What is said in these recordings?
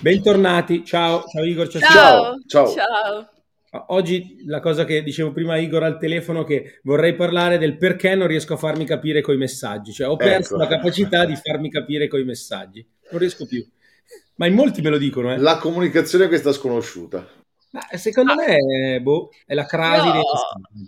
Bentornati, ciao, ciao Igor, ciao, ciao, ciao. ciao. Oggi la cosa che dicevo prima a Igor al telefono che vorrei parlare del perché non riesco a farmi capire coi messaggi, cioè ho perso ecco. la capacità di farmi capire coi messaggi, non riesco più. Ma in molti me lo dicono, eh. La comunicazione questa sconosciuta. Ma secondo ah. me boh, è la crasi dei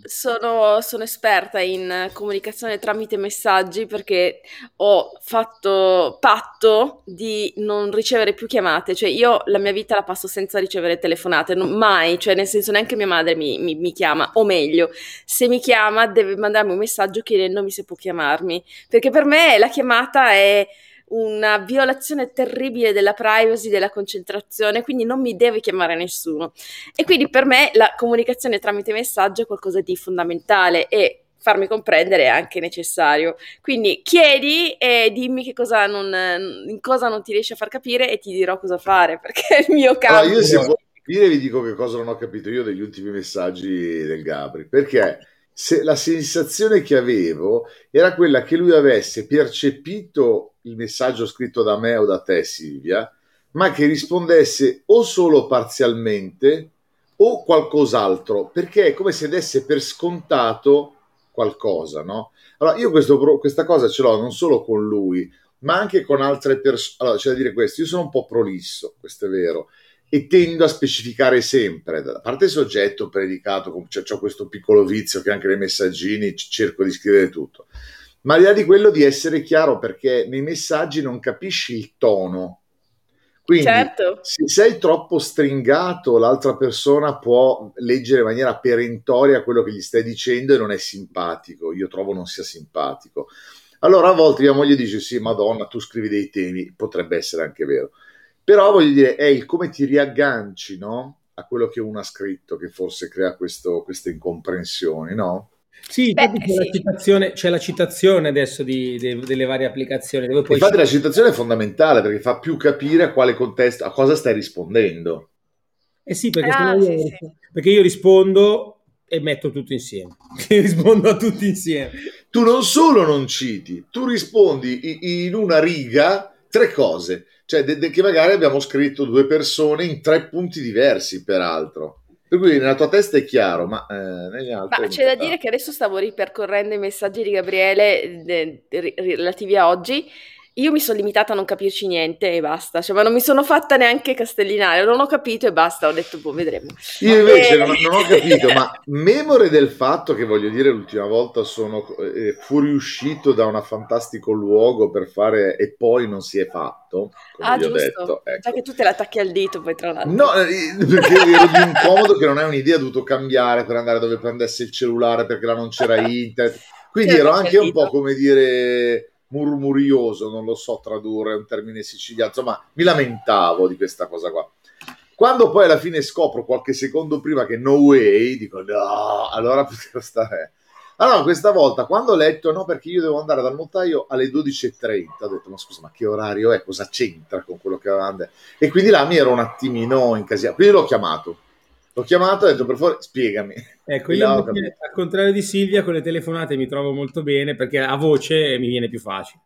sono, sono esperta in comunicazione tramite messaggi perché ho fatto patto di non ricevere più chiamate, cioè io la mia vita la passo senza ricevere telefonate, non, mai, cioè nel senso neanche mia madre mi, mi, mi chiama, o meglio, se mi chiama deve mandarmi un messaggio chiedendomi se può chiamarmi, perché per me la chiamata è una violazione terribile della privacy, della concentrazione, quindi non mi deve chiamare nessuno. E quindi per me la comunicazione tramite messaggio è qualcosa di fondamentale e farmi comprendere è anche necessario. Quindi chiedi e dimmi che cosa non, in cosa non ti riesci a far capire e ti dirò cosa fare, perché il mio caso. Allora, io se vuoi capire vi dico che cosa non ho capito io degli ultimi messaggi del Gabri, perché se la sensazione che avevo era quella che lui avesse percepito il messaggio scritto da me o da te, Silvia, ma che rispondesse o solo parzialmente o qualcos'altro, perché è come se desse per scontato qualcosa, no? Allora, io questo, questa cosa ce l'ho non solo con lui, ma anche con altre persone. Allora, c'è da dire questo, io sono un po' prolisso, questo è vero, e tendo a specificare sempre, a parte soggetto predicato, cioè, ho questo piccolo vizio che anche nei messaggini cerco di scrivere tutto, ma al di là di quello di essere chiaro perché nei messaggi non capisci il tono. Quindi certo. se sei troppo stringato, l'altra persona può leggere in maniera perentoria quello che gli stai dicendo e non è simpatico. Io trovo non sia simpatico. Allora a volte mia moglie dice: Sì, Madonna, tu scrivi dei temi, potrebbe essere anche vero però voglio dire, è il come ti riagganci no? a quello che uno ha scritto che forse crea questo, queste incomprensioni, no? Sì, Beh, c'è, sì. La citazione, c'è, La citazione, adesso di, de, delle varie applicazioni. Dove poi Infatti, la citazione è fondamentale perché fa più capire a quale contesto, a cosa stai rispondendo. Eh sì, perché, ah, io, sì, sì. perché io rispondo e metto tutto insieme. rispondo a tutti insieme. Tu non solo non citi, tu rispondi in una riga tre cose cioè de- de- che magari abbiamo scritto due persone in tre punti diversi, peraltro. Per cui nella tua testa è chiaro, ma eh, negli altri. Ma c'è da dire che adesso stavo ripercorrendo i messaggi di Gabriele de- relativi a oggi io mi sono limitata a non capirci niente e basta, cioè, ma non mi sono fatta neanche castellinare, non ho capito e basta, ho detto, boh, vedremo. Io invece e... non, non, ho capito, ma memore del fatto che voglio dire l'ultima volta sono eh, fuoriuscito da un fantastico luogo per fare e poi non si è fatto, come ah, giusto. ho detto. Ecco. Già che tu te l'attacchi al dito poi tra l'altro. No, eh, perché ero di incomodo che non è un'idea, ho dovuto cambiare per andare dove prendesse il cellulare perché là non c'era internet. Quindi ero anche un po' come dire murmurioso, non lo so tradurre, è un termine siciliano, insomma mi lamentavo di questa cosa qua. Quando poi alla fine scopro qualche secondo prima che no way, dico no, allora potevo stare. Allora, questa volta quando ho letto no, perché io devo andare dal notaio alle 12.30, ho detto ma scusa, ma che orario è? Cosa c'entra con quello che avevamo? E quindi là mi ero un attimino incasinato. Quindi l'ho chiamato L'ho chiamato e ho detto per favore spiegami. Ecco, io al contrario di Silvia con le telefonate mi trovo molto bene perché a voce mi viene più facile.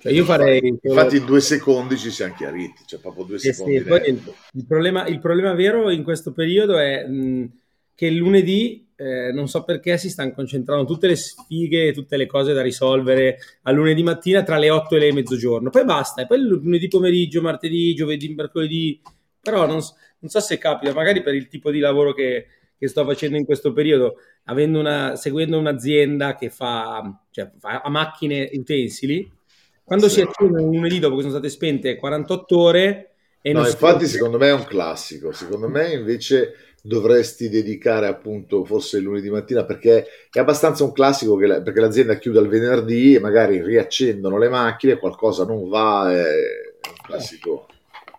Cioè io farei... Infatti in due secondi ci siamo chiariti, cioè proprio due eh secondi. Sì, il, il, problema, il, problema, vero in questo periodo è mh, che il lunedì eh, non so perché si stanno concentrando tutte le sfighe, tutte le cose da risolvere a lunedì mattina tra le 8 e le mezzogiorno. Poi basta, e poi lunedì pomeriggio, martedì, giovedì, mercoledì, però non, non so se capita, magari per il tipo di lavoro che, che sto facendo in questo periodo, una, seguendo un'azienda che fa, cioè, fa a macchine utensili, quando sì. si accende un lunedì dopo che sono state spente 48 ore... E no, infatti si... secondo me è un classico, secondo me invece dovresti dedicare appunto forse il lunedì mattina perché è abbastanza un classico che la, perché l'azienda chiude il venerdì e magari riaccendono le macchine, qualcosa non va, è un classico.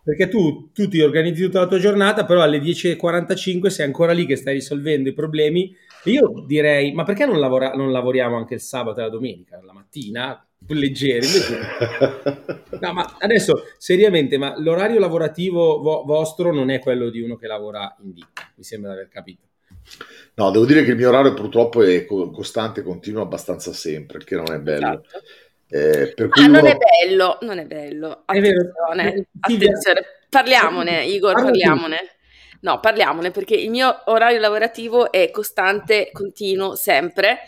Perché tu, tu, ti organizzi tutta la tua giornata, però alle 10.45 sei ancora lì che stai risolvendo i problemi. Io direi, ma perché non, lavora, non lavoriamo anche il sabato e la domenica, la mattina, leggeri? no, ma adesso, seriamente, ma l'orario lavorativo vo- vostro non è quello di uno che lavora in ditta, mi sembra di aver capito. No, devo dire che il mio orario purtroppo è costante, continuo abbastanza sempre, che non è bello. Esatto. Eh, per cui ah, uno... non è bello, non è bello. Attenzione, è attenzione. Parliamone, Igor, parliamone. No, parliamone perché il mio orario lavorativo è costante, continuo, sempre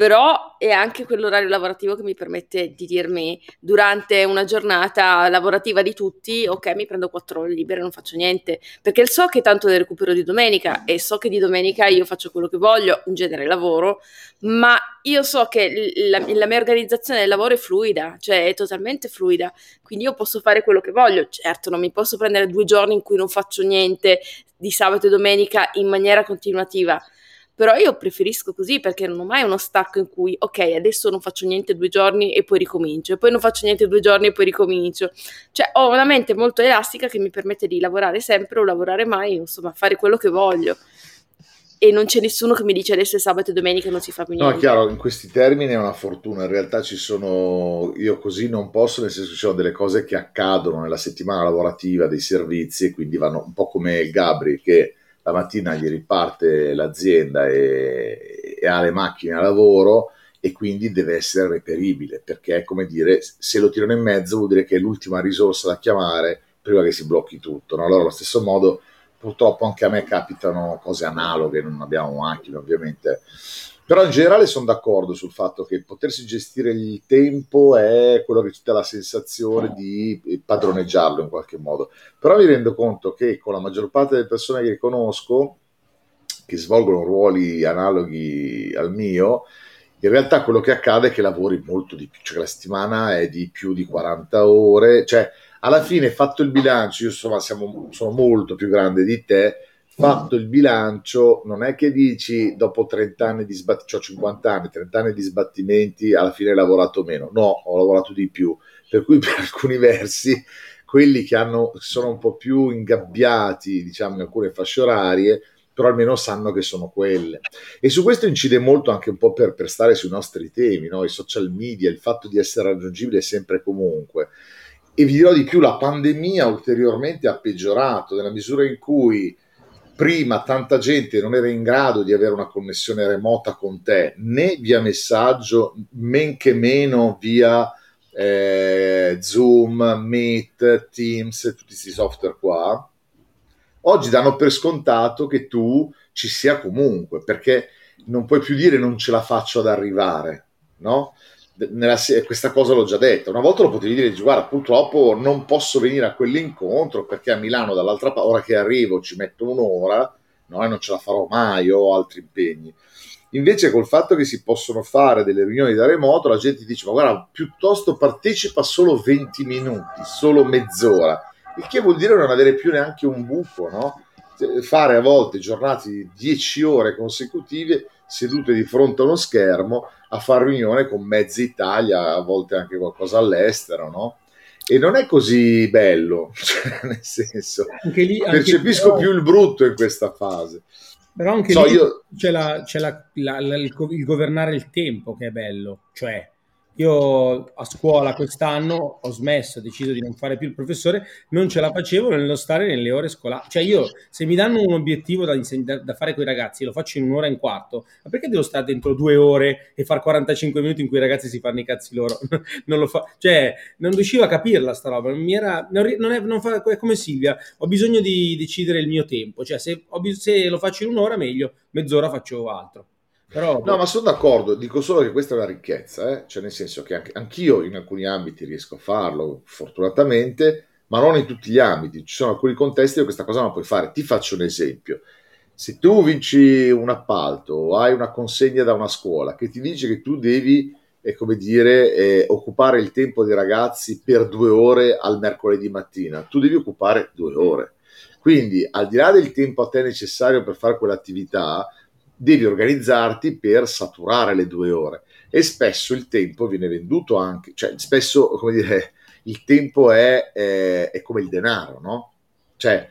però è anche quell'orario lavorativo che mi permette di dirmi durante una giornata lavorativa di tutti, ok, mi prendo quattro ore libere, non faccio niente, perché so che tanto del recupero di domenica e so che di domenica io faccio quello che voglio, in genere lavoro, ma io so che la, la mia organizzazione del lavoro è fluida, cioè è totalmente fluida, quindi io posso fare quello che voglio, certo non mi posso prendere due giorni in cui non faccio niente di sabato e domenica in maniera continuativa, però io preferisco così perché non ho mai uno stacco in cui, ok, adesso non faccio niente due giorni e poi ricomincio, e poi non faccio niente due giorni e poi ricomincio. Cioè ho una mente molto elastica che mi permette di lavorare sempre o lavorare mai, insomma, fare quello che voglio e non c'è nessuno che mi dice adesso è sabato e domenica non si fa più niente. No, chiaro, in questi termini è una fortuna, in realtà ci sono, io così non posso, nel senso che ci sono delle cose che accadono nella settimana lavorativa, dei servizi e quindi vanno un po' come Gabri che la mattina gli riparte l'azienda e, e ha le macchine a lavoro e quindi deve essere reperibile perché è come dire se lo tirano in mezzo vuol dire che è l'ultima risorsa da chiamare prima che si blocchi tutto no? allora allo stesso modo purtroppo anche a me capitano cose analoghe non abbiamo macchine ovviamente però in generale sono d'accordo sul fatto che potersi gestire il tempo è quello che ci dà la sensazione di padroneggiarlo in qualche modo. Però mi rendo conto che con la maggior parte delle persone che conosco, che svolgono ruoli analoghi al mio, in realtà quello che accade è che lavori molto di più, cioè la settimana è di più di 40 ore, cioè alla fine fatto il bilancio, io insomma siamo, sono molto più grande di te, fatto il bilancio, non è che dici dopo 30 anni di sbattimenti, cioè 50 anni, 30 anni di sbattimenti, alla fine hai lavorato meno. No, ho lavorato di più. Per cui per alcuni versi, quelli che hanno, sono un po' più ingabbiati, diciamo, in alcune fasce orarie, però almeno sanno che sono quelle. E su questo incide molto anche un po' per, per stare sui nostri temi, no? i social media, il fatto di essere raggiungibile sempre e comunque. E vi dirò di più, la pandemia ulteriormente ha peggiorato, nella misura in cui prima tanta gente non era in grado di avere una connessione remota con te, né via messaggio, men che meno via eh, Zoom, Meet, Teams, tutti questi software qua, oggi danno per scontato che tu ci sia comunque, perché non puoi più dire non ce la faccio ad arrivare, no? Nella, questa cosa l'ho già detta. Una volta lo potevi dire, guarda, purtroppo non posso venire a quell'incontro perché a Milano dall'altra parte, ora che arrivo ci metto un'ora, no, e non ce la farò mai, ho altri impegni. Invece col fatto che si possono fare delle riunioni da remoto, la gente dice, ma guarda, piuttosto partecipa solo 20 minuti, solo mezz'ora, il che vuol dire non avere più neanche un buco, no? Fare a volte giornate di 10 ore consecutive sedute di fronte a uno schermo a fare riunione con mezza Italia, a volte anche qualcosa all'estero, no? E non è così bello, cioè, nel senso, anche lì, anche percepisco però, più il brutto in questa fase. Però anche so, lì io... c'è, la, c'è la, la, il, il governare il tempo che è bello, cioè io a scuola quest'anno ho smesso, ho deciso di non fare più il professore, non ce la facevo nello stare nelle ore scolastiche. Cioè io, se mi danno un obiettivo da, da, da fare con i ragazzi, lo faccio in un'ora e un quarto, ma perché devo stare dentro due ore e fare 45 minuti in cui i ragazzi si fanno i cazzi loro? non lo fa, cioè, non riuscivo a capirla sta roba, non era, non, è, non fa, è come Silvia, ho bisogno di decidere il mio tempo, cioè se, ho, se lo faccio in un'ora meglio, mezz'ora faccio altro. Però, no, ma sono d'accordo, dico solo che questa è una ricchezza, eh? cioè nel senso che anche, anch'io in alcuni ambiti riesco a farlo, fortunatamente, ma non in tutti gli ambiti. Ci sono alcuni contesti dove questa cosa non puoi fare. Ti faccio un esempio. Se tu vinci un appalto o hai una consegna da una scuola che ti dice che tu devi, eh, come dire, eh, occupare il tempo dei ragazzi per due ore al mercoledì mattina, tu devi occupare due ore. Quindi, al di là del tempo a te necessario per fare quell'attività, devi organizzarti per saturare le due ore e spesso il tempo viene venduto anche, cioè spesso come dire il tempo è, è, è come il denaro, no? Cioè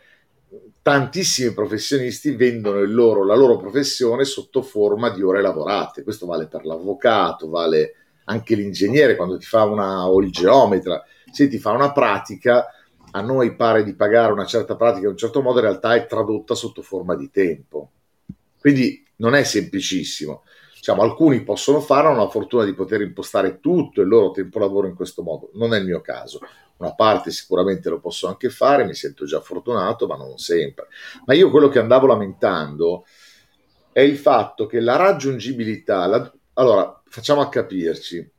tantissimi professionisti vendono loro, la loro professione sotto forma di ore lavorate, questo vale per l'avvocato, vale anche l'ingegnere quando ti fa una, o il geometra, se ti fa una pratica, a noi pare di pagare una certa pratica in un certo modo, in realtà è tradotta sotto forma di tempo. Quindi non è semplicissimo. Diciamo, alcuni possono fare, hanno la fortuna di poter impostare tutto il loro tempo lavoro in questo modo, non è il mio caso. una parte sicuramente lo posso anche fare, mi sento già fortunato, ma non sempre. Ma io quello che andavo lamentando è il fatto che la raggiungibilità, la... allora facciamo a capirci,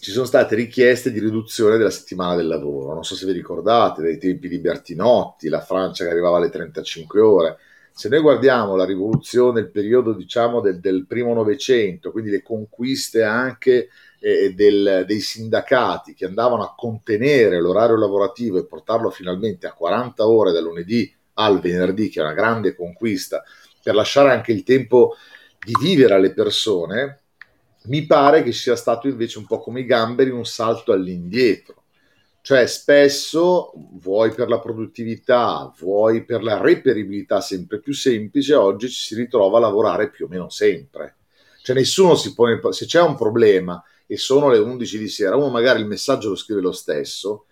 ci sono state richieste di riduzione della settimana del lavoro, non so se vi ricordate, dai tempi di Bertinotti, la Francia che arrivava alle 35 ore. Se noi guardiamo la rivoluzione, il periodo diciamo del, del primo Novecento, quindi le conquiste anche eh, del, dei sindacati che andavano a contenere l'orario lavorativo e portarlo finalmente a 40 ore dal lunedì al venerdì, che è una grande conquista, per lasciare anche il tempo di vivere alle persone, mi pare che sia stato invece un po' come i gamberi un salto all'indietro. Cioè spesso, vuoi per la produttività, vuoi per la reperibilità sempre più semplice, oggi ci si ritrova a lavorare più o meno sempre. Cioè nessuno si pone, se c'è un problema e sono le 11 di sera, uno magari il messaggio lo scrive lo stesso,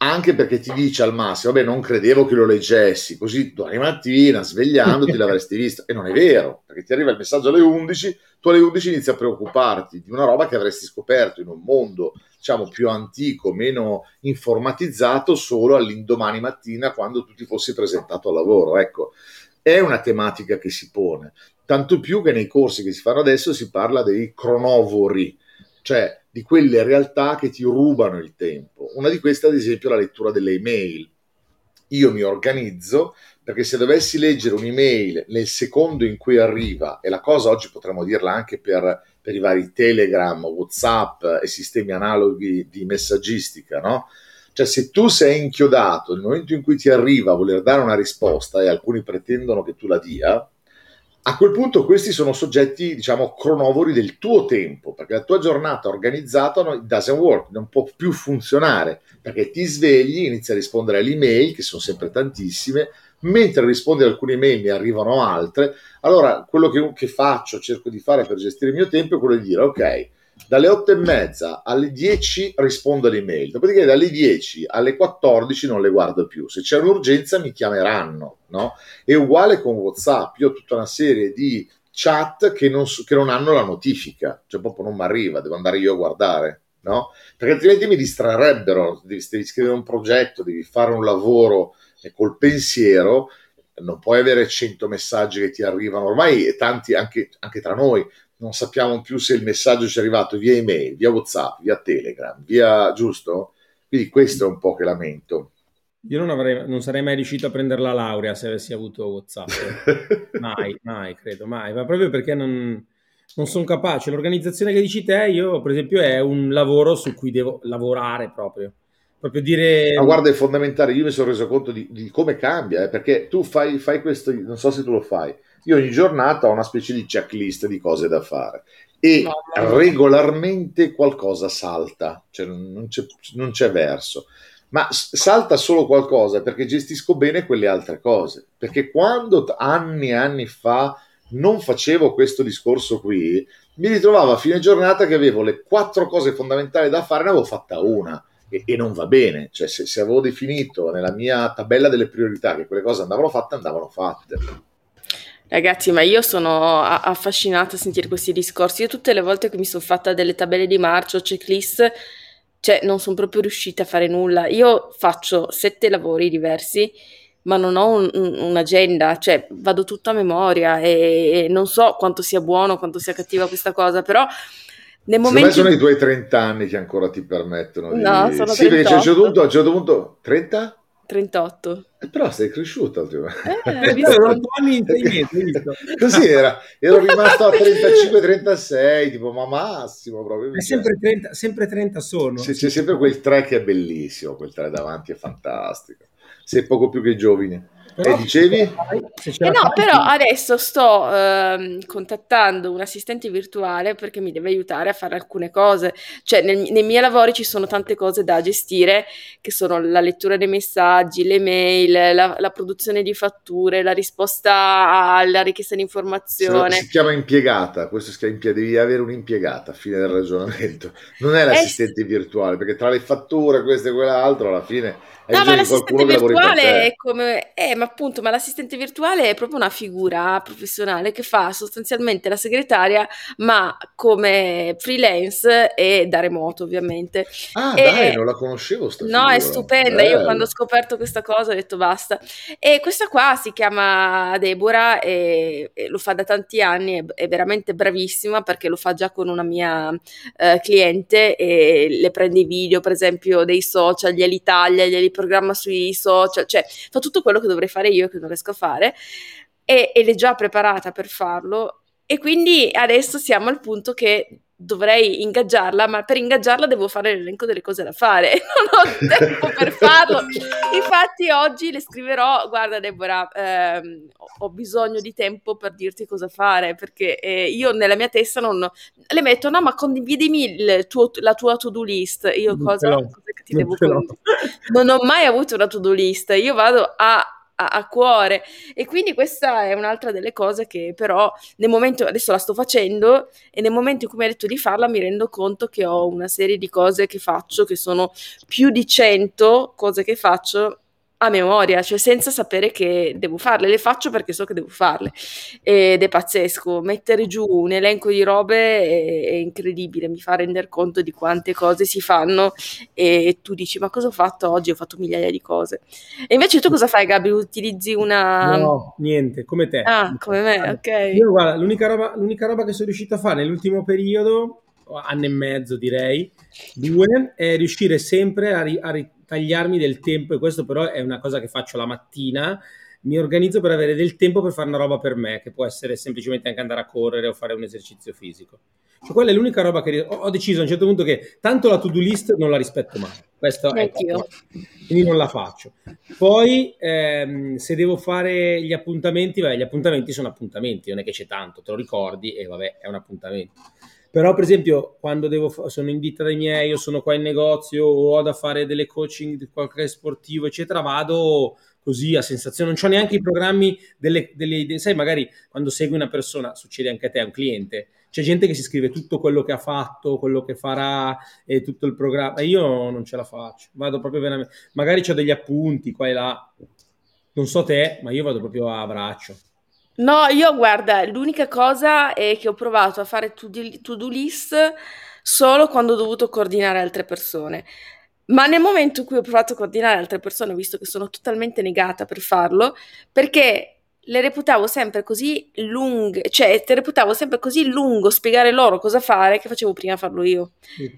anche perché ti dice al massimo, vabbè, non credevo che lo leggessi, così domani mattina svegliandoti l'avresti visto. E non è vero, perché ti arriva il messaggio alle 11, tu alle 11 inizi a preoccuparti di una roba che avresti scoperto in un mondo, diciamo, più antico, meno informatizzato, solo all'indomani mattina quando tu ti fossi presentato al lavoro. Ecco, è una tematica che si pone. Tanto più che nei corsi che si fanno adesso si parla dei cronovori, cioè di quelle realtà che ti rubano il tempo. Una di queste, ad esempio, è la lettura delle email. Io mi organizzo perché se dovessi leggere un'email nel secondo in cui arriva, e la cosa oggi potremmo dirla anche per, per i vari Telegram, WhatsApp e sistemi analoghi di messaggistica, no? Cioè, se tu sei inchiodato nel momento in cui ti arriva a voler dare una risposta e alcuni pretendono che tu la dia, a quel punto questi sono soggetti, diciamo, cronovori del tuo tempo, perché la tua giornata organizzata no, doesn't work, non può più funzionare, perché ti svegli, inizi a rispondere alle email, che sono sempre tantissime, mentre rispondi ad alcune email ne arrivano altre, allora quello che, che faccio, cerco di fare per gestire il mio tempo è quello di dire, ok, dalle 8 e mezza alle 10 rispondo alle email, dopodiché dalle 10 alle 14 non le guardo più. Se c'è un'urgenza mi chiameranno, no? È uguale con WhatsApp, io ho tutta una serie di chat che non, che non hanno la notifica, cioè proprio non mi arriva, devo andare io a guardare, no? Perché altrimenti mi distrarrebbero, devi, devi scrivere un progetto, devi fare un lavoro e col pensiero non puoi avere 100 messaggi che ti arrivano, ormai tanti anche, anche tra noi, non sappiamo più se il messaggio ci è arrivato via email, via WhatsApp, via Telegram, via giusto? Quindi questo è un po' che lamento. Io non, avrei, non sarei mai riuscito a prendere la laurea se avessi avuto WhatsApp. mai, mai, credo, mai. Ma proprio perché non, non sono capace. L'organizzazione che dici te, io, per esempio, è un lavoro su cui devo lavorare proprio. Proprio dire. Ma guarda, è fondamentale. Io mi sono reso conto di, di come cambia, eh, perché tu fai, fai questo, non so se tu lo fai io ogni giornata ho una specie di checklist di cose da fare e regolarmente qualcosa salta, cioè non c'è, non c'è verso. Ma salta solo qualcosa perché gestisco bene quelle altre cose. Perché quando anni e anni fa non facevo questo discorso qui, mi ritrovavo a fine giornata che avevo le quattro cose fondamentali da fare, ne avevo fatta una. E, e non va bene, cioè se, se avevo definito nella mia tabella delle priorità che quelle cose andavano fatte, andavano fatte. Ragazzi, ma io sono affascinata a sentire questi discorsi. Io tutte le volte che mi sono fatta delle tabelle di marcia o checklist, cioè non sono proprio riuscita a fare nulla. Io faccio sette lavori diversi, ma non ho un, un, un'agenda, cioè vado tutto a memoria e, e, non so quanto sia buono, quanto sia cattiva questa cosa, però nel momento... sono i tuoi 30 anni che ancora ti permettono di... No, sono sì, 38. perché a un certo punto, a un certo punto 30? 38. Eh, però sei cresciuta eh, visto in sei mesi, Così era, ero rimasto a 35-36, tipo ma massimo proprio. È sempre 30, sempre 30 sono. C'è, c'è sempre quel 3 che è bellissimo, quel 3 davanti è fantastico. Sei poco più che giovine. Però, e dicevi? Eh no, però adesso sto eh, contattando un assistente virtuale perché mi deve aiutare a fare alcune cose. Cioè, nel, nei miei lavori ci sono tante cose da gestire, che sono la lettura dei messaggi, le mail, la, la produzione di fatture, la risposta alla richiesta di informazione. Si, si chiama impiegata, questo si chiama, devi avere un'impiegata a fine del ragionamento. Non è l'assistente eh, virtuale, perché tra le fatture, questo e quell'altro, alla fine no, ma l'assistente virtuale è come... Eh, ma appunto, ma l'assistente virtuale è proprio una figura professionale che fa sostanzialmente la segretaria, ma come freelance e da remoto, ovviamente. Ah, e, dai, non la conoscevo sta No, figura. è stupenda. Bello. Io quando ho scoperto questa cosa ho detto basta. E questa qua si chiama Deborah e, e lo fa da tanti anni, è, è veramente bravissima perché lo fa già con una mia eh, cliente e le prende i video, per esempio, dei social, glieli taglia, glieli programma sui social, cioè fa tutto quello che dovrei fare io che non riesco a fare e, ed è già preparata per farlo. E quindi adesso siamo al punto che dovrei ingaggiarla, ma per ingaggiarla devo fare l'elenco delle cose da fare. Non ho tempo per farlo. Infatti oggi le scriverò, guarda Deborah, ehm, ho bisogno di tempo per dirti cosa fare, perché eh, io nella mia testa non... Le metto, no, ma condividimi il tuo, la tua to-do list. Io cosa, cosa ti Non devo condividere? Non ho mai avuto una to-do list, io vado a a, a cuore. E quindi questa è un'altra delle cose che però nel momento adesso la sto facendo e nel momento in cui mi ha detto di farla mi rendo conto che ho una serie di cose che faccio che sono più di 100 cose che faccio a memoria, cioè senza sapere che devo farle, le faccio perché so che devo farle ed è pazzesco, mettere giù un elenco di robe è, è incredibile, mi fa rendere conto di quante cose si fanno e tu dici ma cosa ho fatto oggi? Ho fatto migliaia di cose. E invece tu cosa fai Gabi? Utilizzi una... No, niente, come te. Ah, come me, ok. Io, guarda, l'unica roba, l'unica roba che sono riuscito a fare nell'ultimo periodo, anno e mezzo direi, due, è riuscire sempre a, ri- a ritagliarmi del tempo, e questo però è una cosa che faccio la mattina, mi organizzo per avere del tempo per fare una roba per me, che può essere semplicemente anche andare a correre o fare un esercizio fisico. Cioè, quella è l'unica roba che ho, ho deciso a un certo punto che tanto la to-do list non la rispetto mai. Questo è Neanch'io. quindi non la faccio. Poi ehm, se devo fare gli appuntamenti, vabbè, gli appuntamenti sono appuntamenti, non è che c'è tanto, te lo ricordi e vabbè, è un appuntamento. Però, per esempio, quando devo sono in ditta dai miei, o sono qua in negozio, o ho da fare delle coaching di qualche sportivo, eccetera, vado così a sensazione. Non ho neanche i programmi delle idee. Sai, magari quando segui una persona, succede anche a te, a un cliente, c'è gente che si scrive tutto quello che ha fatto, quello che farà e tutto il programma. E io non ce la faccio. Vado proprio veramente. Magari ho degli appunti qua e là. Non so te, ma io vado proprio a braccio. No, io guarda, l'unica cosa è che ho provato a fare to-do list solo quando ho dovuto coordinare altre persone. Ma nel momento in cui ho provato a coordinare altre persone, ho visto che sono totalmente negata per farlo, perché le reputavo sempre così lunghe, cioè te reputavo sempre così lungo spiegare loro cosa fare che facevo prima farlo io.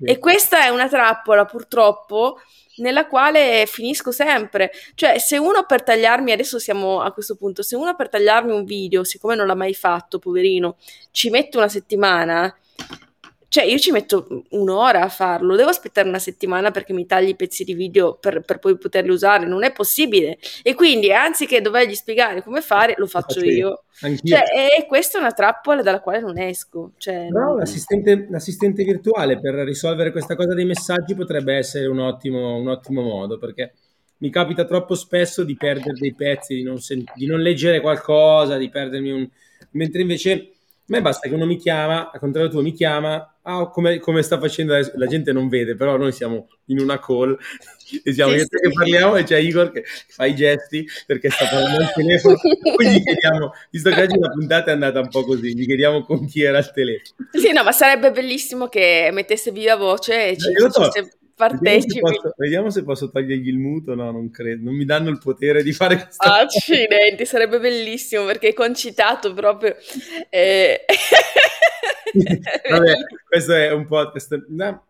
E questa è una trappola, purtroppo, nella quale finisco sempre. Cioè, se uno per tagliarmi, adesso siamo a questo punto, se uno per tagliarmi un video, siccome non l'ha mai fatto, poverino, ci mette una settimana, cioè io ci metto un'ora a farlo, devo aspettare una settimana perché mi tagli i pezzi di video per, per poi poterli usare, non è possibile. E quindi, anziché dovergli spiegare come fare, lo faccio faccio io. io. Anch'io. Cioè, e questa è una trappola dalla quale non esco. Cioè, Però non- l'assistente, l'assistente virtuale per risolvere questa cosa dei messaggi potrebbe essere un ottimo, un ottimo modo perché mi capita troppo spesso di perdere dei pezzi, di non, sen- di non leggere qualcosa, di perdermi un... mentre invece a me basta che uno mi chiama, al contrario tuo mi chiama, ah, come, come sta facendo adesso, la gente non vede, però noi siamo in una call e siamo Sì, io te che sì. parliamo e c'è Igor che fa i gesti perché sta parlando al telefono, poi gli chiediamo, visto che oggi la puntata è andata un po' così, gli chiediamo con chi era al telefono. Sì, no, ma sarebbe bellissimo che mettesse viva voce e ci Eh, so. facesse Vediamo se, partecipi. posso, vediamo se posso togliergli il muto. No, non credo. Non mi danno il potere di fare questa Ah, cosa. Accidenti, sarebbe bellissimo perché è concitato proprio. eh. Vabbè, questo è un po'. questo- no.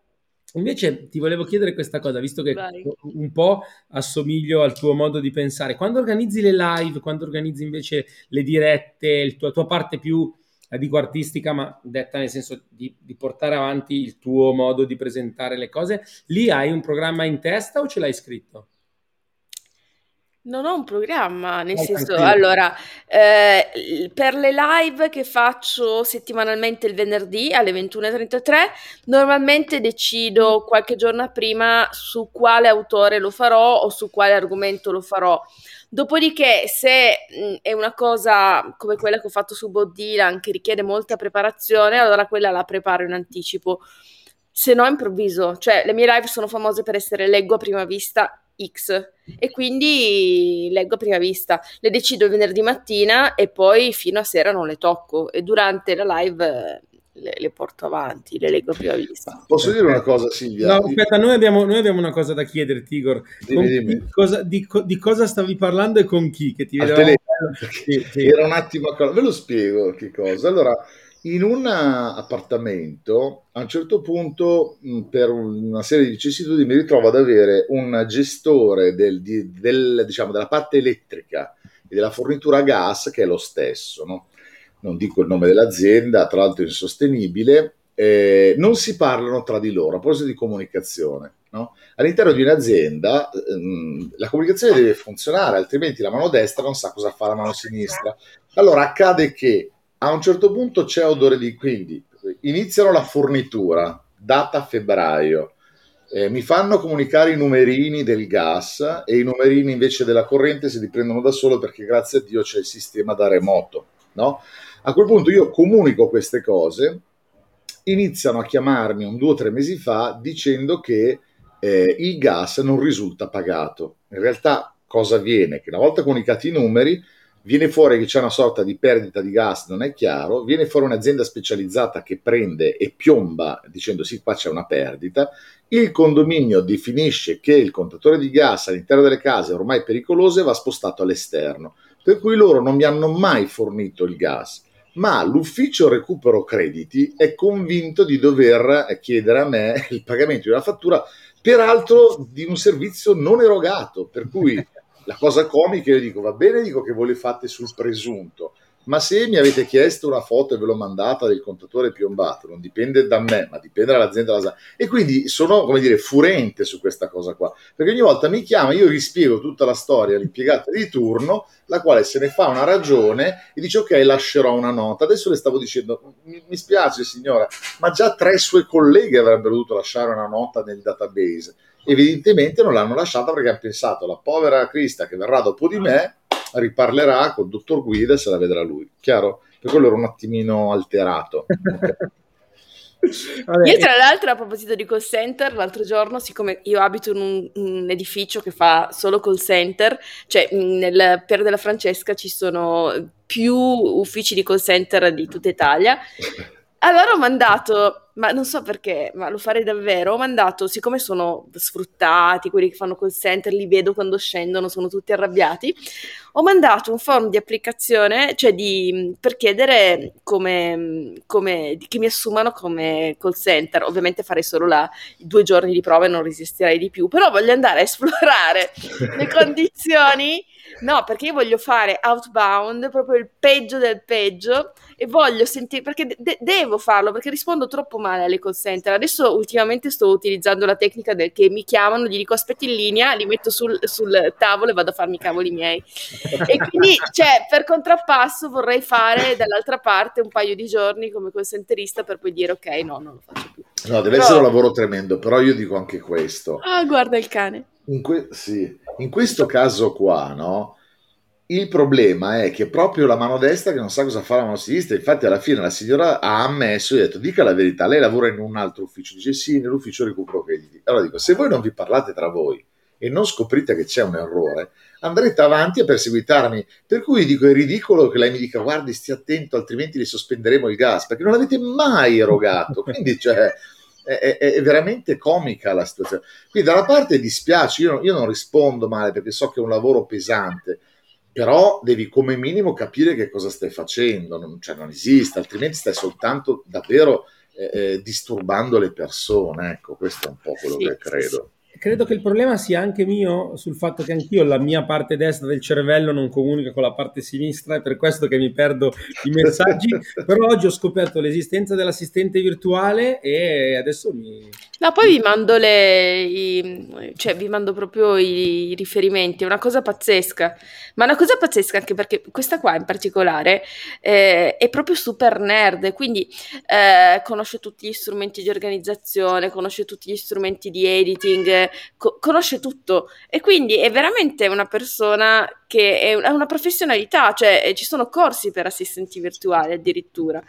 Invece ti volevo chiedere questa cosa, visto che Vai. un po' assomiglio al tuo modo di pensare. Quando organizzi le live, quando organizzi invece le dirette, la tua parte più, la dico artistica, ma detta nel senso di, di portare avanti il tuo modo di presentare le cose, lì hai un programma in testa o ce l'hai scritto? Non ho un programma, nel Vai, senso, tranquilla. allora, eh, per le live che faccio settimanalmente il venerdì alle 21.33, normalmente decido qualche giorno prima su quale autore lo farò o su quale argomento lo farò. Dopodiché, se mh, è una cosa come quella che ho fatto su Bob Dylan, che richiede molta preparazione, allora quella la preparo in anticipo. Se no, improvviso. Cioè, le mie live sono famose per essere leggo a prima vista X e quindi leggo a prima vista. Le decido venerdì mattina e poi fino a sera non le tocco e durante la live le, le, porto avanti, le leggo a prima vista. Posso dire una cosa, Silvia? No, aspetta, noi abbiamo, noi abbiamo una cosa da chiederti, Igor. Dimmi, dimmi. Cosa, di, di, cosa stavi parlando e con chi? Che ti vedevamo... sì, sì. Era un attimo a Ve lo spiego che cosa. Allora, in un appartamento, a un certo punto, per una serie di vicissitudini, mi ritrovo ad avere un gestore del, del, diciamo, della parte elettrica e della fornitura a gas che è lo stesso, no? non dico il nome dell'azienda, tra l'altro insostenibile, eh, non si parlano tra di loro a proposito di comunicazione. No? All'interno di un'azienda ehm, la comunicazione deve funzionare, altrimenti la mano destra non sa cosa fa la mano sinistra. Allora accade che a un certo punto c'è odore di... quindi iniziano la fornitura, data febbraio, eh, mi fanno comunicare i numerini del gas e i numerini invece della corrente si riprendono da solo perché grazie a Dio c'è il sistema da remoto. No? A quel punto io comunico queste cose, iniziano a chiamarmi un due o tre mesi fa dicendo che eh, il gas non risulta pagato. In realtà cosa avviene? Che una volta comunicati i numeri, viene fuori che c'è una sorta di perdita di gas, non è chiaro, viene fuori un'azienda specializzata che prende e piomba dicendo sì, qua c'è una perdita, il condominio definisce che il contatore di gas all'interno delle case è ormai pericoloso e va spostato all'esterno, per cui loro non mi hanno mai fornito il gas ma l'ufficio recupero crediti è convinto di dover chiedere a me il pagamento di una fattura, peraltro di un servizio non erogato, per cui la cosa comica io dico va bene, dico che voi le fate sul presunto, ma se mi avete chiesto una foto e ve l'ho mandata del contatore piombato, non dipende da me, ma dipende dall'azienda. Dalla... E quindi sono, come dire, furente su questa cosa qua, perché ogni volta mi chiama, io rispiego tutta la storia all'impiegata di turno, la quale se ne fa una ragione e dice ok, lascerò una nota. Adesso le stavo dicendo, mi, mi spiace signora, ma già tre sue colleghe avrebbero dovuto lasciare una nota nel database. Evidentemente non l'hanno lasciata perché hanno pensato, la povera Crista che verrà dopo di me riparlerà col dottor Guida e se la vedrà lui. Chiaro? Per quello ero un attimino alterato. Io tra l'altro a proposito di call center, l'altro giorno, siccome io abito in un, un edificio che fa solo call center, cioè nel Pier della Francesca ci sono più uffici di call center di tutta Italia, allora ho mandato, ma non so perché, ma lo farei davvero, ho mandato, siccome sono sfruttati, quelli che fanno call center, li vedo quando scendono, sono tutti arrabbiati, ho mandato un form di applicazione, cioè di, per chiedere come, come, che mi assumano come call center, ovviamente farei solo la, i due giorni di prova e non resisterei di più, però voglio andare a esplorare le condizioni No, perché io voglio fare outbound, proprio il peggio del peggio, e voglio sentire, perché de- devo farlo, perché rispondo troppo male alle call center. Adesso ultimamente sto utilizzando la tecnica del che mi chiamano, gli dico aspetti in linea, li metto sul, sul tavolo e vado a farmi i cavoli miei. E quindi, cioè, per contrappasso vorrei fare dall'altra parte un paio di giorni come call centerista per poi dire ok, no, non lo faccio più. No, deve però... essere un lavoro tremendo, però io dico anche questo. Ah, guarda il cane. In, que- sì. in questo caso qua, no? Il problema è che proprio la mano destra che non sa cosa fare la mano sinistra, infatti alla fine la signora ha ammesso ha detto dica la verità, lei lavora in un altro ufficio, dice sì, nell'ufficio recupero crediti. Allora dico, se voi non vi parlate tra voi e non scoprite che c'è un errore, andrete avanti a perseguitarmi. Per cui dico, è ridicolo che lei mi dica guardi, stia attento, altrimenti le sospenderemo il gas, perché non l'avete mai erogato. Quindi, cioè, è, è, veramente comica la situazione. Quindi da una parte dispiace, io, io non rispondo male perché so che è un lavoro pesante, però devi come minimo capire che cosa stai facendo, non, cioè non esiste, altrimenti stai soltanto davvero eh, eh, disturbando le persone, ecco, questo è un po' quello sì, che credo. Credo che il problema sia anche mio sul fatto che anch'io la mia parte destra del cervello non comunica con la parte sinistra, è per questo che mi perdo i messaggi, però oggi ho scoperto l'esistenza dell'assistente virtuale e adesso mi... No, poi vi mando le, i, cioè vi mando proprio i, i riferimenti, è una cosa pazzesca, ma una cosa pazzesca anche perché questa qua in particolare eh, è proprio super nerd, quindi eh, conosce tutti gli strumenti di organizzazione, conosce tutti gli strumenti di editing, co- conosce tutto e quindi è veramente una persona che è una professionalità, cioè eh, ci sono corsi per assistenti virtuali addirittura.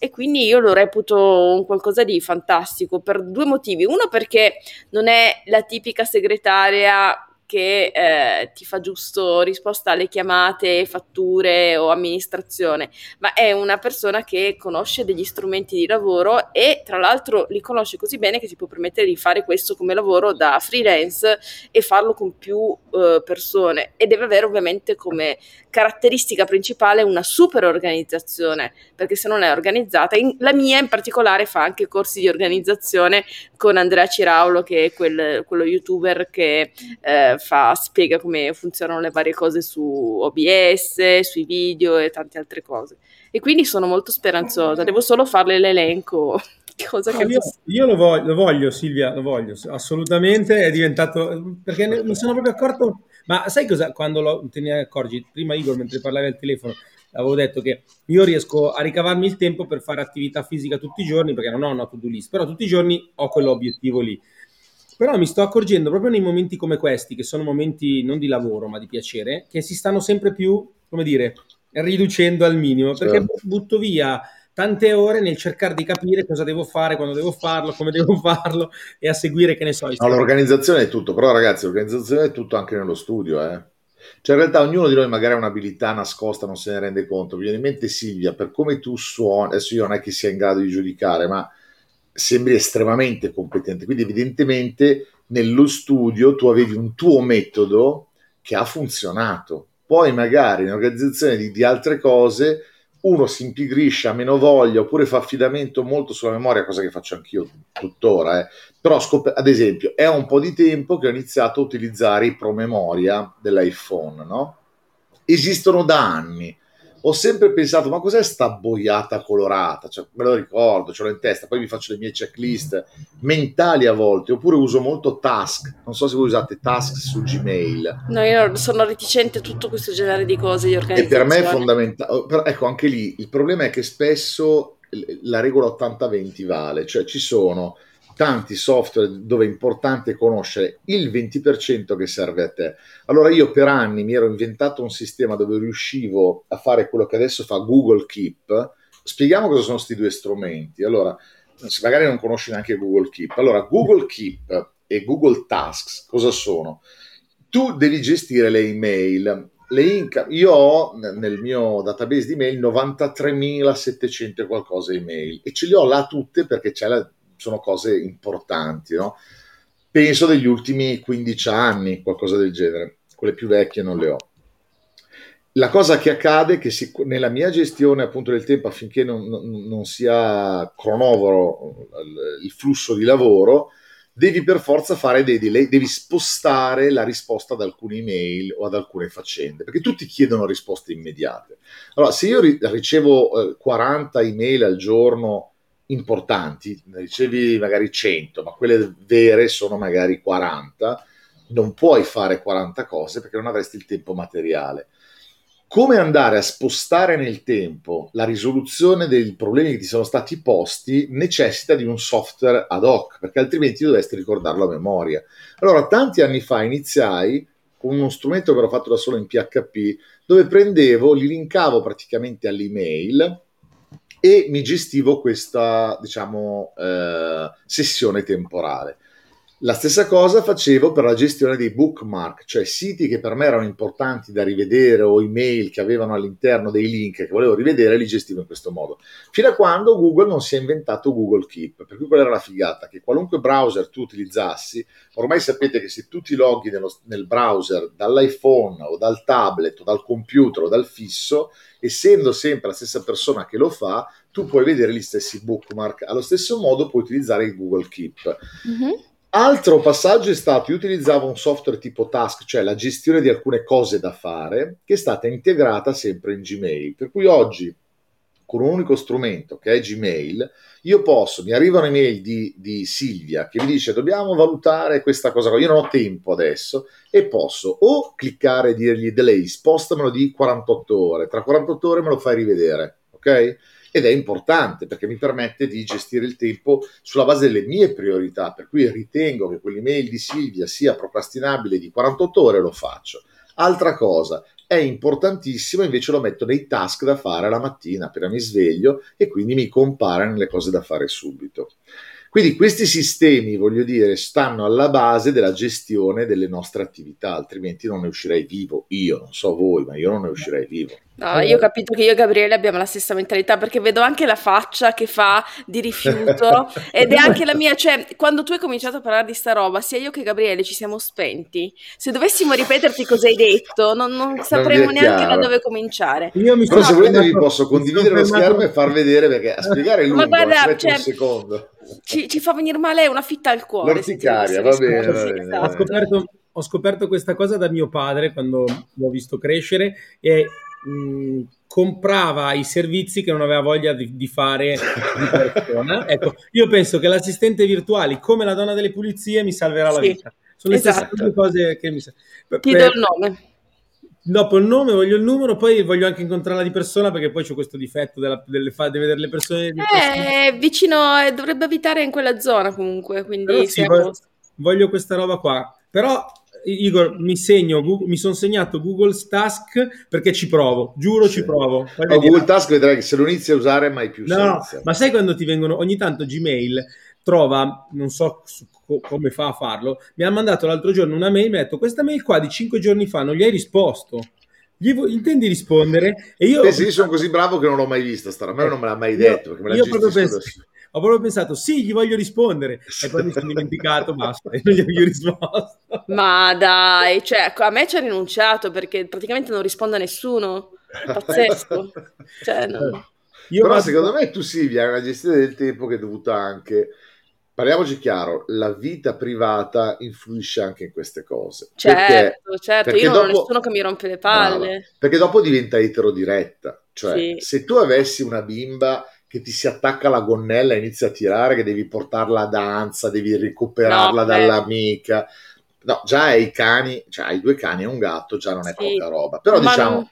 E quindi io lo reputo un qualcosa di fantastico per due motivi. Uno perché non è la tipica segretaria che eh, ti fa giusto risposta alle chiamate, fatture o amministrazione, ma è una persona che conosce degli strumenti di lavoro e tra l'altro li conosce così bene che si può permettere di fare questo come lavoro da freelance e farlo con più eh, persone. E deve avere ovviamente come caratteristica principale una super organizzazione, perché se non è organizzata, in, la mia in particolare fa anche corsi di organizzazione con Andrea Ciraulo che è quel, quello youtuber che eh, fa, spiega come funzionano le varie cose su OBS, sui video e tante altre cose. E quindi sono molto speranzosa, devo solo farle l'elenco. Cosa che io, io lo, voglio, lo voglio, Silvia, lo voglio, assolutamente. È diventato perché mi sono proprio accorto. Ma sai cosa? Quando lo, te ne accorgi, prima Igor, mentre parlavi al telefono, avevo detto che io riesco a ricavarmi il tempo per fare attività fisica tutti i giorni perché non ho una to-do list, però tutti i giorni ho quell'obiettivo lì. Però mi sto accorgendo proprio nei momenti come questi, che sono momenti non di lavoro ma di piacere, che si stanno sempre più, come dire, riducendo al minimo, perché certo. butto via tante ore nel cercare di capire cosa devo fare, quando devo farlo, come devo farlo e a seguire, che ne so. No, l'organizzazione è tutto, però ragazzi, l'organizzazione è tutto anche nello studio, eh. Cioè, in realtà ognuno di noi magari ha un'abilità nascosta, non se ne rende conto. Mi viene in mente Silvia, per come tu suoni, adesso io non è che sia in grado di giudicare, ma sembri estremamente competente. Quindi, evidentemente, nello studio tu avevi un tuo metodo che ha funzionato. Poi, magari in organizzazione di, di altre cose, uno si impigrisce, ha meno voglia, oppure fa affidamento molto sulla memoria, cosa che faccio anch'io tuttora. Eh. Però, scop- ad esempio, è un po' di tempo che ho iniziato a utilizzare i promemoria dell'iPhone, no? Esistono da anni ho sempre pensato, ma cos'è sta boiata colorata? Cioè, me lo ricordo, ce l'ho in testa, poi mi faccio le mie checklist mentali a volte, oppure uso molto Task, non so se voi usate Task su Gmail. No, io sono reticente a tutto questo genere di cose di organizzazione. E per me è fondamentale, oh, ecco, anche lì, il problema è che spesso la regola 80-20 vale, cioè ci sono tanti software dove è importante conoscere il 20% che serve a te. Allora io per anni mi ero inventato un sistema dove riuscivo a fare quello che adesso fa Google Keep. Spieghiamo cosa sono questi due strumenti. Allora, magari non conosci neanche Google Keep. Allora, Google Keep e Google Tasks cosa sono? Tu devi gestire le email. Le inca- io ho nel mio database di email 93.700 qualcosa email e ce le ho là tutte perché c'è la sono cose importanti, no? Penso degli ultimi 15 anni, qualcosa del genere. Quelle più vecchie non le ho. La cosa che accade è che si, nella mia gestione appunto del tempo affinché non, non, non sia cronovoro il flusso di lavoro, devi per forza fare dei delay, devi spostare la risposta ad alcune email o ad alcune faccende, perché tutti chiedono risposte immediate. Allora, se io ricevo eh, 40 email al giorno importanti, ne ricevi magari 100, ma quelle vere sono magari 40, non puoi fare 40 cose perché non avresti il tempo materiale. Come andare a spostare nel tempo la risoluzione dei problemi che ti sono stati posti necessita di un software ad hoc, perché altrimenti dovresti ricordarlo a memoria. Allora, tanti anni fa iniziai con uno strumento che ero fatto da solo in PHP, dove prendevo, li linkavo praticamente all'email, e mi gestivo questa, diciamo, eh, sessione temporale. La stessa cosa facevo per la gestione dei bookmark, cioè siti che per me erano importanti da rivedere o email che avevano all'interno dei link che volevo rivedere, li gestivo in questo modo. Fino a quando Google non si è inventato Google Keep, per cui qual era la figata? Che qualunque browser tu utilizzassi, ormai sapete che se tu ti loghi nello, nel browser dall'iPhone o dal tablet o dal computer o dal fisso, essendo sempre la stessa persona che lo fa, tu puoi vedere gli stessi bookmark. Allo stesso modo puoi utilizzare il Google Keep. Mm-hmm. Altro passaggio è stato, io utilizzavo un software tipo Task, cioè la gestione di alcune cose da fare, che è stata integrata sempre in Gmail. Per cui oggi, con un unico strumento che è Gmail, io posso, mi arrivano email di, di Silvia che mi dice dobbiamo valutare questa cosa, io non ho tempo adesso, e posso o cliccare e dirgli delay, spostamelo di 48 ore, tra 48 ore me lo fai rivedere, ok? Ed è importante perché mi permette di gestire il tempo sulla base delle mie priorità, per cui ritengo che quell'email di Silvia sia procrastinabile di 48 ore, lo faccio. Altra cosa, è importantissimo, invece lo metto nei task da fare la mattina appena mi sveglio e quindi mi compare nelle cose da fare subito. Quindi questi sistemi, voglio dire, stanno alla base della gestione delle nostre attività, altrimenti non ne uscirei vivo. Io, non so voi, ma io non ne uscirei vivo. No, io ho capito che io e Gabriele abbiamo la stessa mentalità perché vedo anche la faccia che fa di rifiuto ed è anche la mia, cioè quando tu hai cominciato a parlare di sta roba, sia io che Gabriele ci siamo spenti. Se dovessimo ripeterti cosa hai detto, non, non sapremmo neanche da dove cominciare. Io mi Però se volete vi posso condividere lo schermo e far vedere perché a spiegare lungo, Ma guarda, cioè, un secondo. Ci, ci, fa venire male una fitta al cuore. L'orticaria, va bene, va bene. Esatto. Ho, scoperto, ho scoperto questa cosa da mio padre quando l'ho visto crescere e mh, comprava i servizi che non aveva voglia di, di fare di persona. ecco, io penso che l'assistente virtuale, come la donna delle pulizie, mi salverà la vita. Sono le esatto. stesse cose che mi. Ti do il nome. Dopo il nome, voglio il numero, poi voglio anche incontrarla di persona perché poi c'è questo difetto della, delle fa, di vedere le persone. Eh, vicino, eh, dovrebbe abitare in quella zona comunque, quindi sì, voglio, voglio questa roba qua. Però Igor, mi segno, Google, mi sono segnato Google Task perché ci provo, giuro sì. ci provo. Oh, Google Task vedrai che se lo inizi a usare mai più no, senza. ma sai quando ti vengono, ogni tanto Gmail trova, non so co- come fa a farlo, mi ha mandato l'altro giorno una mail, mi ha detto questa mail qua di cinque giorni fa non gli hai risposto. Gli vo- intendi rispondere? E io... Eh sì, sono così bravo che non l'ho mai vista, sta, a me non me l'ha mai detto. Me io proprio penso, ho proprio pensato sì, gli voglio rispondere e poi mi sono dimenticato, basta, e non gli ho risposto. Ma dai, cioè, a me ci ha rinunciato perché praticamente non risponde a nessuno, è pazzesco. cioè, no. Io Però vado... secondo me tu Silvia hai una gestione del tempo che è dovuta anche parliamoci chiaro, la vita privata influisce anche in queste cose. Certo, perché, certo, perché io non dopo, ho nessuno che mi rompe le palle. Brava, perché dopo diventa eterodiretta, cioè sì. se tu avessi una bimba che ti si attacca alla gonnella e inizia a tirare, che devi portarla a danza, devi recuperarla no, dall'amica. No, già hai cani, cioè hai due cani e un gatto, già non è sì. poca roba. Però Ma diciamo, non...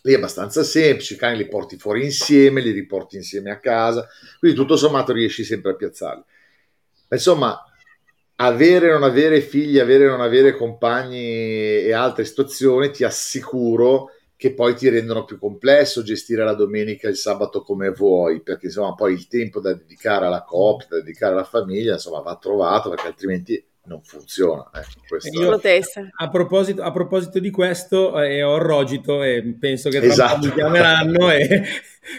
lì è abbastanza semplice, i cani li porti fuori insieme, li riporti insieme a casa, quindi tutto sommato riesci sempre a piazzarli. Insomma, avere o non avere figli, avere o non avere compagni e altre situazioni, ti assicuro che poi ti rendono più complesso gestire la domenica e il sabato come vuoi, perché insomma poi il tempo da dedicare alla coppia, da dedicare alla famiglia, insomma va trovato perché altrimenti non funziona. Ecco, Io, a, proposito, a, proposito, di questo, eh, ho rogito e penso che esatto. mi chiameranno. e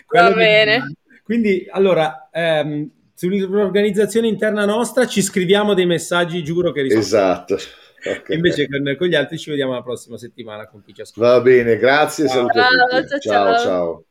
Va bene. Quindi, allora, ehm, sull'organizzazione interna nostra ci scriviamo dei messaggi, giuro che rispondiamo. Esatto. Okay. Invece con, con, gli altri ci vediamo la prossima settimana con chi ci ascolta. Va bene, grazie, ciao. saluti a tutti. ciao. ciao. ciao.